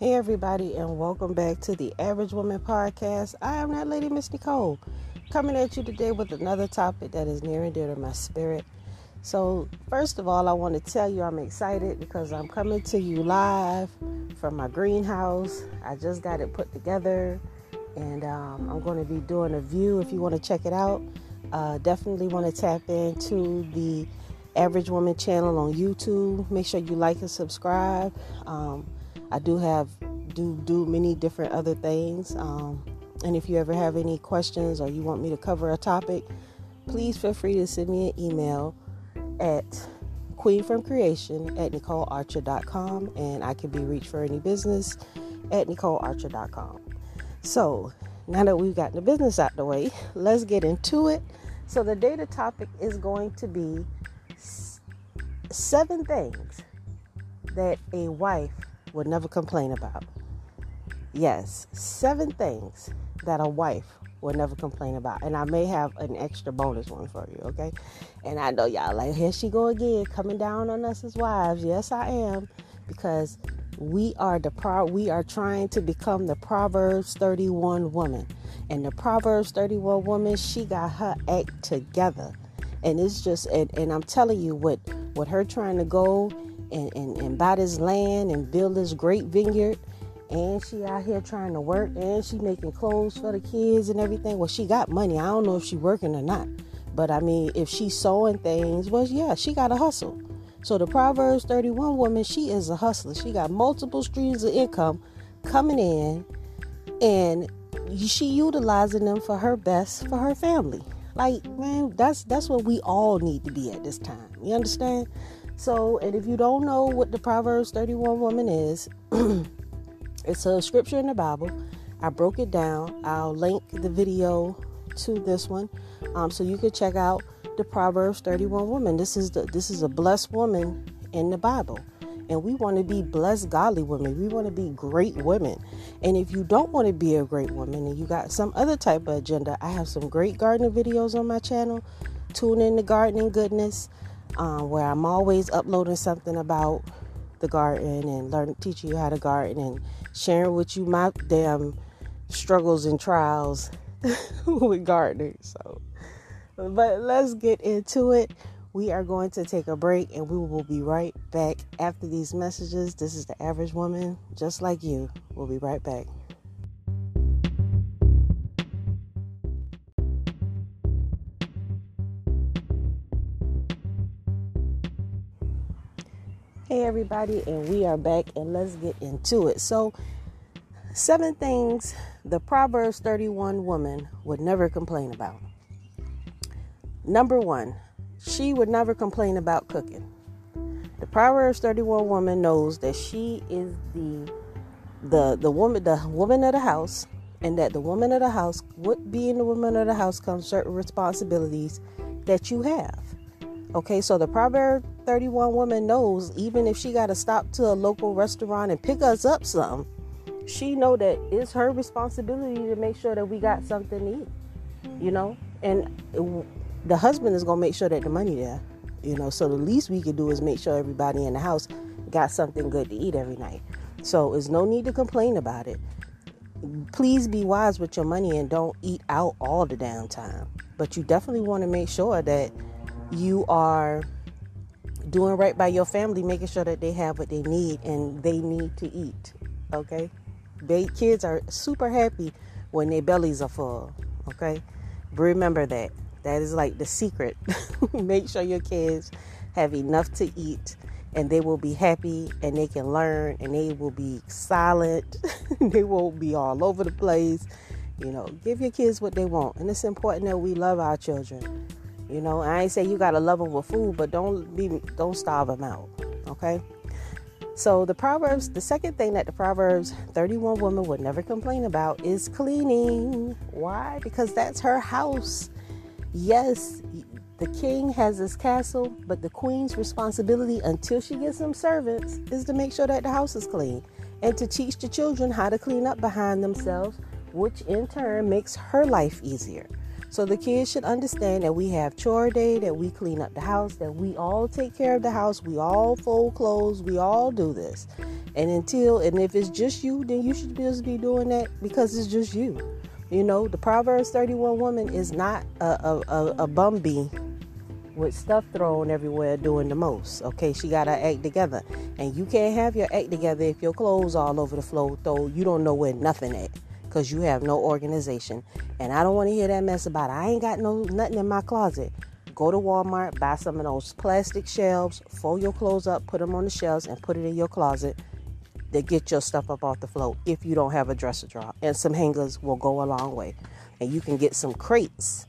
Hey, everybody, and welcome back to the Average Woman Podcast. I am that lady, Miss Nicole, coming at you today with another topic that is near and dear to my spirit. So, first of all, I want to tell you I'm excited because I'm coming to you live from my greenhouse. I just got it put together, and um, I'm going to be doing a view if you want to check it out. Uh, definitely want to tap into the Average Woman channel on YouTube. Make sure you like and subscribe. Um, I do have do do many different other things. Um, and if you ever have any questions or you want me to cover a topic, please feel free to send me an email at queen from creation at nicolearcher.com and I can be reached for any business at nicolearcher.com. So now that we've gotten the business out the way, let's get into it. So the data topic is going to be seven things that a wife would never complain about. Yes, seven things that a wife would never complain about. And I may have an extra bonus one for you, okay? And I know y'all like, here she go again, coming down on us as wives. Yes, I am, because we are the pro we are trying to become the Proverbs 31 woman. And the Proverbs 31 woman, she got her act together. And it's just and, and I'm telling you what with her trying to go and, and, and buy this land and build this great vineyard. And she out here trying to work and she making clothes for the kids and everything. Well she got money. I don't know if she working or not. But i mean if she's sewing things well yeah she got a hustle. So the proverbs 31 woman she is a hustler. She got multiple streams of income coming in and she utilizing them for her best for her family. Like man that's that's what we all need to be at this time. You understand so, and if you don't know what the Proverbs 31 woman is, it's a scripture in the Bible. I broke it down. I'll link the video to this one, um, so you can check out the Proverbs 31 woman. This is the this is a blessed woman in the Bible, and we want to be blessed, godly women. We want to be great women. And if you don't want to be a great woman and you got some other type of agenda, I have some great gardening videos on my channel. Tune in to gardening goodness uh, where I'm always uploading something about the garden and learning, teaching you how to garden and sharing with you my damn struggles and trials with gardening. So, but let's get into it. We are going to take a break and we will be right back after these messages. This is the average woman, just like you. We'll be right back. Hey, everybody, and we are back, and let's get into it. So, seven things the Proverbs 31 woman would never complain about. Number one, she would never complain about cooking. The Proverbs 31 woman knows that she is the the the woman the woman of the house and that the woman of the house would being the woman of the house comes certain responsibilities that you have Okay, so the Proverb 31 woman knows even if she got to stop to a local restaurant and pick us up some, she know that it's her responsibility to make sure that we got something to eat. You know, and the husband is gonna make sure that the money there. You know, so the least we could do is make sure everybody in the house got something good to eat every night. So there's no need to complain about it. Please be wise with your money and don't eat out all the damn time. But you definitely want to make sure that you are doing right by your family, making sure that they have what they need and they need to eat. Okay? They kids are super happy when their bellies are full. Okay? Remember that. That is like the secret. Make sure your kids have enough to eat and they will be happy and they can learn and they will be silent. they won't be all over the place. You know, give your kids what they want. And it's important that we love our children. You know, I ain't say you gotta love them with food, but don't be don't starve them out. Okay. So the Proverbs, the second thing that the Proverbs 31 woman would never complain about is cleaning. Why? Because that's her house. Yes, the king has his castle, but the queen's responsibility until she gets some servants is to make sure that the house is clean and to teach the children how to clean up behind themselves, which in turn makes her life easier. So the kids should understand that we have chore day, that we clean up the house, that we all take care of the house, we all fold clothes, we all do this. And until and if it's just you, then you should just be doing that because it's just you. You know, the Proverbs 31 woman is not a, a, a, a with stuff thrown everywhere doing the most. Okay, she got her act together. And you can't have your act together if your clothes all over the floor, though you don't know where nothing at because you have no organization. And I don't want to hear that mess about. I ain't got no nothing in my closet. Go to Walmart, buy some of those plastic shelves, fold your clothes up, put them on the shelves, and put it in your closet to get your stuff up off the floor if you don't have a dresser drawer. And some hangers will go a long way. And you can get some crates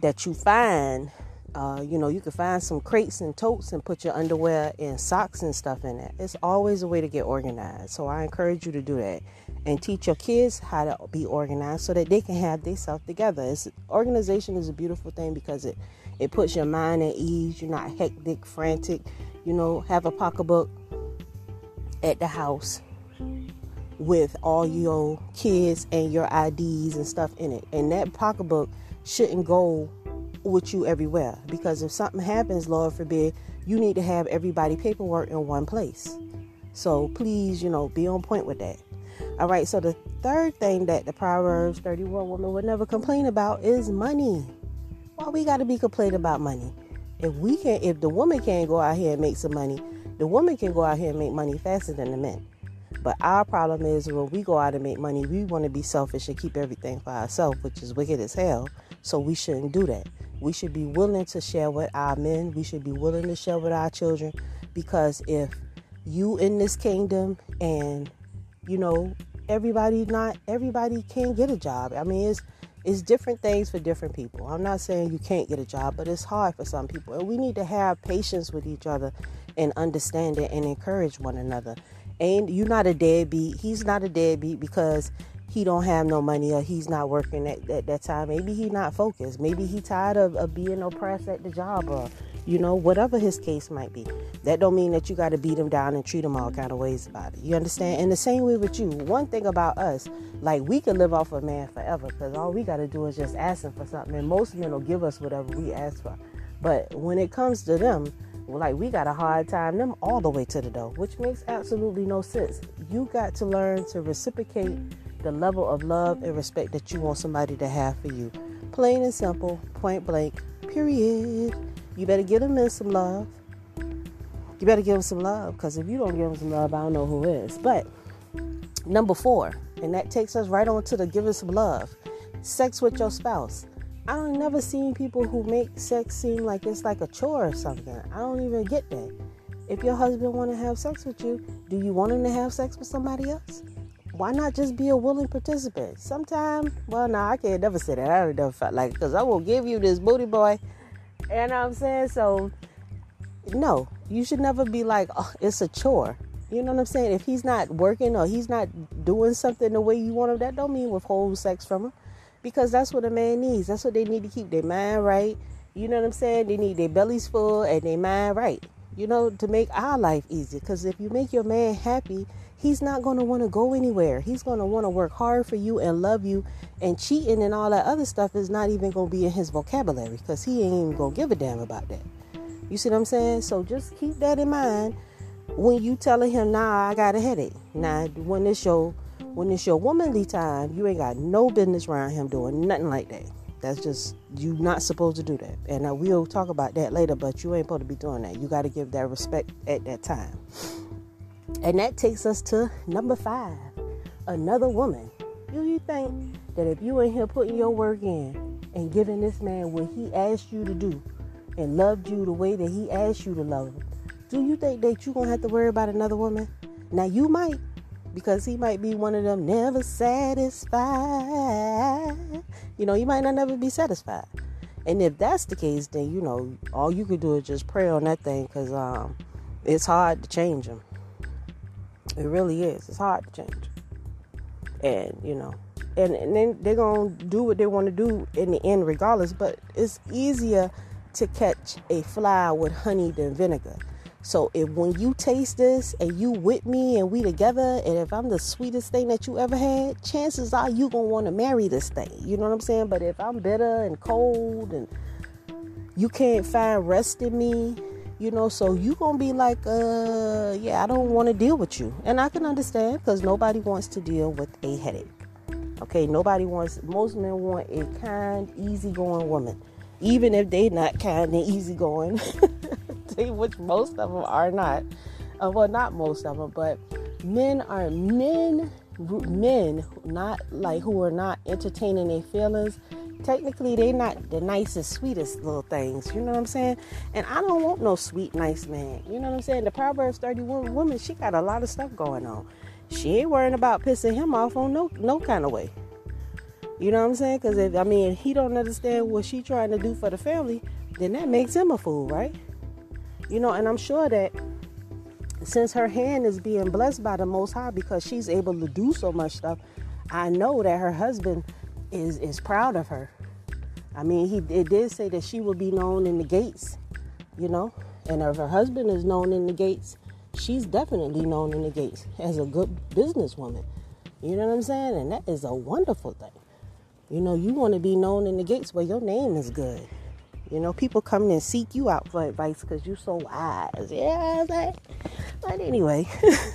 that you find uh, you know, you can find some crates and totes and put your underwear and socks and stuff in it. It's always a way to get organized. So I encourage you to do that and teach your kids how to be organized so that they can have themselves together. It's, organization is a beautiful thing because it, it puts your mind at ease. You're not hectic, frantic. You know, have a pocketbook at the house with all your kids and your IDs and stuff in it. And that pocketbook shouldn't go with you everywhere because if something happens, Lord forbid, you need to have everybody paperwork in one place. So please, you know, be on point with that. All right, so the third thing that the Proverbs 31 woman would never complain about is money. Why we got to be complaining about money? If we can, if the woman can't go out here and make some money, the woman can go out here and make money faster than the men. But our problem is when we go out and make money, we want to be selfish and keep everything for ourselves, which is wicked as hell. So we shouldn't do that. We should be willing to share with our men. We should be willing to share with our children because if you in this kingdom and you know everybody not everybody can't get a job. I mean it's it's different things for different people. I'm not saying you can't get a job, but it's hard for some people. And we need to have patience with each other and understand it and encourage one another. And you're not a deadbeat. He's not a deadbeat because he don't have no money or he's not working at, at that time. Maybe he not focused. Maybe he tired of, of being oppressed at the job or you know whatever his case might be. That don't mean that you got to beat him down and treat him all kind of ways about it. You understand? And the same way with you. One thing about us, like we can live off a man forever because all we got to do is just ask him for something, and most men will give us whatever we ask for. But when it comes to them, like we got a hard time them all the way to the door, which makes absolutely no sense. You got to learn to reciprocate the level of love and respect that you want somebody to have for you. Plain and simple, point blank, period. You better give them some love. You better give them some love because if you don't give them some love, I don't know who is. But number four, and that takes us right on to the giving some love sex with your spouse. I don't never seen people who make sex seem like it's like a chore or something. I don't even get that. If your husband want to have sex with you, do you want him to have sex with somebody else? why not just be a willing participant? Sometimes, well, no, nah, I can't never say that. I never felt like because I will give you this booty boy, and I'm saying so. No, you should never be like, oh, it's a chore. You know what I'm saying? If he's not working or he's not doing something the way you want him, that don't mean withhold sex from him, because that's what a man needs. That's what they need to keep their mind right. You know what I'm saying? They need their bellies full and their mind right. You know, to make our life easy. Because if you make your man happy he's not going to want to go anywhere. He's going to want to work hard for you and love you. And cheating and all that other stuff is not even going to be in his vocabulary because he ain't even going to give a damn about that. You see what I'm saying? So just keep that in mind when you telling him, nah, I got a headache. Now, when it's your when it's your womanly time, you ain't got no business around him doing nothing like that. That's just you not supposed to do that. And uh, we'll talk about that later, but you ain't supposed to be doing that. You got to give that respect at that time. And that takes us to number five another woman. Do you think that if you in here putting your work in and giving this man what he asked you to do and loved you the way that he asked you to love him, do you think that you're going to have to worry about another woman? Now, you might, because he might be one of them never satisfied. You know, you might not never be satisfied. And if that's the case, then, you know, all you could do is just pray on that thing because um, it's hard to change him. It really is. It's hard to change. And, you know, and, and then they're going to do what they want to do in the end, regardless. But it's easier to catch a fly with honey than vinegar. So if when you taste this and you with me and we together, and if I'm the sweetest thing that you ever had, chances are you gonna want to marry this thing. You know what I'm saying? But if I'm bitter and cold and you can't find rest in me, you know, so you gonna be like, uh, yeah, I don't want to deal with you, and I can understand because nobody wants to deal with a headache. Okay, nobody wants. Most men want a kind, easygoing woman, even if they not kind and easygoing. which most of them are not. Uh, well, not most of them, but men are men. Men, not like who are not entertaining their feelings. Technically, they're not the nicest, sweetest little things. You know what I'm saying? And I don't want no sweet, nice man. You know what I'm saying? The Proverbs 31 woman, she got a lot of stuff going on. She ain't worrying about pissing him off on no no kind of way. You know what I'm saying? Because if I mean, if he don't understand what she trying to do for the family, then that makes him a fool, right? You know, and I'm sure that since her hand is being blessed by the Most High because she's able to do so much stuff, I know that her husband is is proud of her. I mean, he it did say that she will be known in the gates, you know, and if her husband is known in the gates, she's definitely known in the gates as a good businesswoman. You know what I'm saying? And that is a wonderful thing. You know, you want to be known in the gates where your name is good. You know, people come and seek you out for advice because you're so wise. Yeah, but anyway,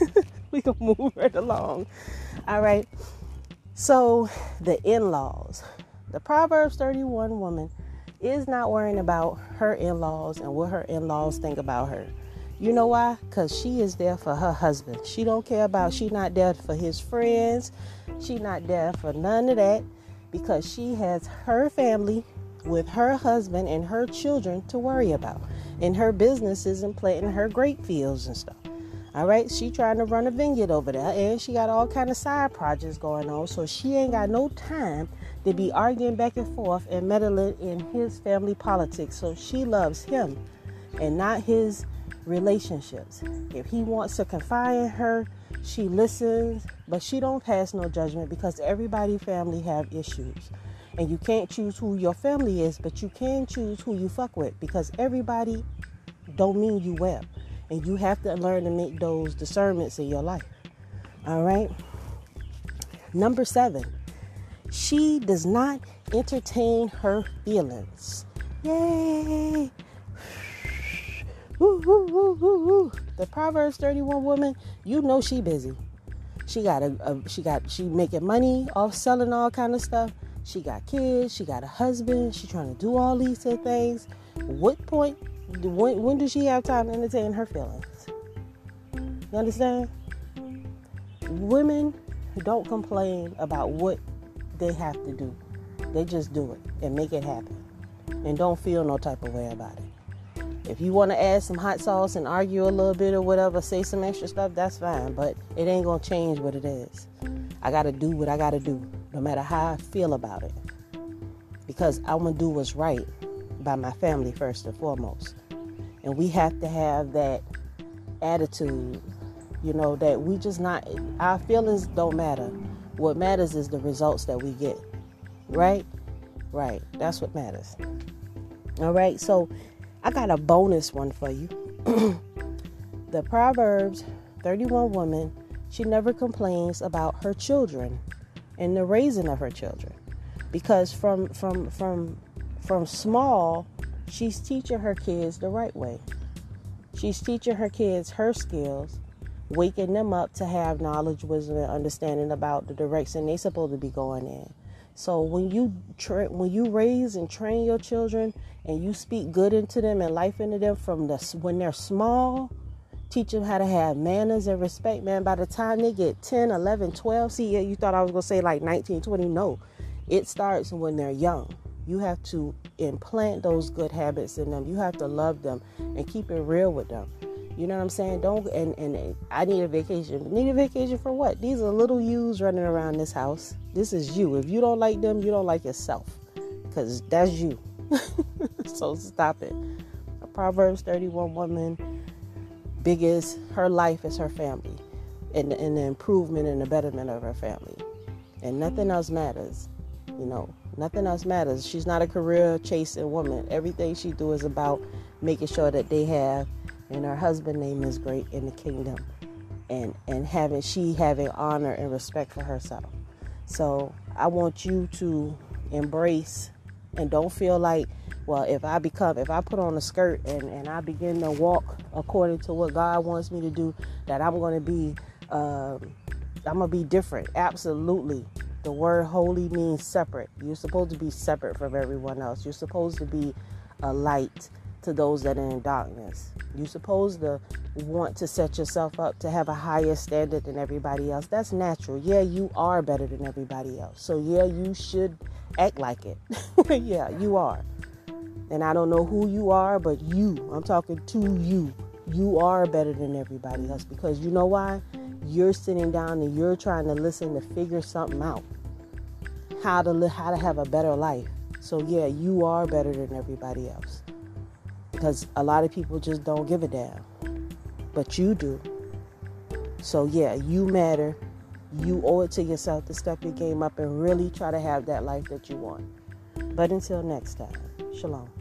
we can move right along. All right. So the in-laws, the Proverbs 31 woman is not worrying about her in-laws and what her in-laws think about her. You know why? Because she is there for her husband. She don't care about, she not there for his friends. She not there for none of that because she has her family with her husband and her children to worry about. And her businesses and planting her grape fields and stuff. All right, she trying to run a vineyard over there, and she got all kind of side projects going on. So she ain't got no time to be arguing back and forth and meddling in his family politics. So she loves him and not his relationships. If he wants to confide in her, she listens, but she don't pass no judgment because everybody family have issues. And you can't choose who your family is, but you can choose who you fuck with because everybody don't mean you well. And you have to learn to make those discernments in your life. All right. Number seven, she does not entertain her feelings. Yay! Woo, woo, woo, woo, woo. The Proverbs 31 woman, you know she busy. She got a, a she got she making money off selling all kind of stuff. She got kids, she got a husband, she trying to do all these things. What point, when, when does she have time to entertain her feelings? You understand? Women don't complain about what they have to do. They just do it and make it happen. And don't feel no type of way about it. If you want to add some hot sauce and argue a little bit or whatever, say some extra stuff, that's fine. But it ain't going to change what it is. I got to do what I got to do no matter how I feel about it. Because I'm going to do what's right by my family first and foremost. And we have to have that attitude, you know, that we just not, our feelings don't matter. What matters is the results that we get. Right? Right. That's what matters. All right. So I got a bonus one for you. the Proverbs 31 woman, she never complains about her children and the raising of her children because from from from from small she's teaching her kids the right way she's teaching her kids her skills waking them up to have knowledge wisdom and understanding about the direction they're supposed to be going in so when you tra- when you raise and train your children and you speak good into them and life into them from the when they're small teach them how to have manners and respect, man. By the time they get 10, 11, 12, see, you thought I was going to say like 19, 20. No, it starts when they're young. You have to implant those good habits in them. You have to love them and keep it real with them. You know what I'm saying? Don't and and I need a vacation. Need a vacation for what? These are little yous running around this house. This is you. If you don't like them, you don't like yourself, because that's you. so stop it. A Proverbs 31 woman biggest her life is her family and, and the improvement and the betterment of her family and nothing else matters you know nothing else matters. She's not a career chasing woman. Everything she do is about making sure that they have and her husband name is great in the kingdom and and having she having honor and respect for herself. So i want you to embrace and don't feel like well if i become if i put on a skirt and and i begin to walk according to what god wants me to do that i'm to be um, i'm to be different. Absolutely the word holy means separate you're supposed to be separate from everyone else you're supposed to be a light to those that are in darkness. You're supposed to want to set yourself up to have a higher standard than everybody else. That's natural. Yeah, you are better than everybody else. So, yeah, you should act like it. yeah, you are. And I don't know who you are, but you, I'm talking to you. You are better than everybody else because you know why? You're sitting down and you're trying to listen to figure something out. How to live, how to have a better life. So yeah, you are better than everybody else because a lot of people just don't give a damn. But you do. So, yeah, you matter. You owe it to yourself to step your game up and really try to have that life that you want. But until next time, shalom.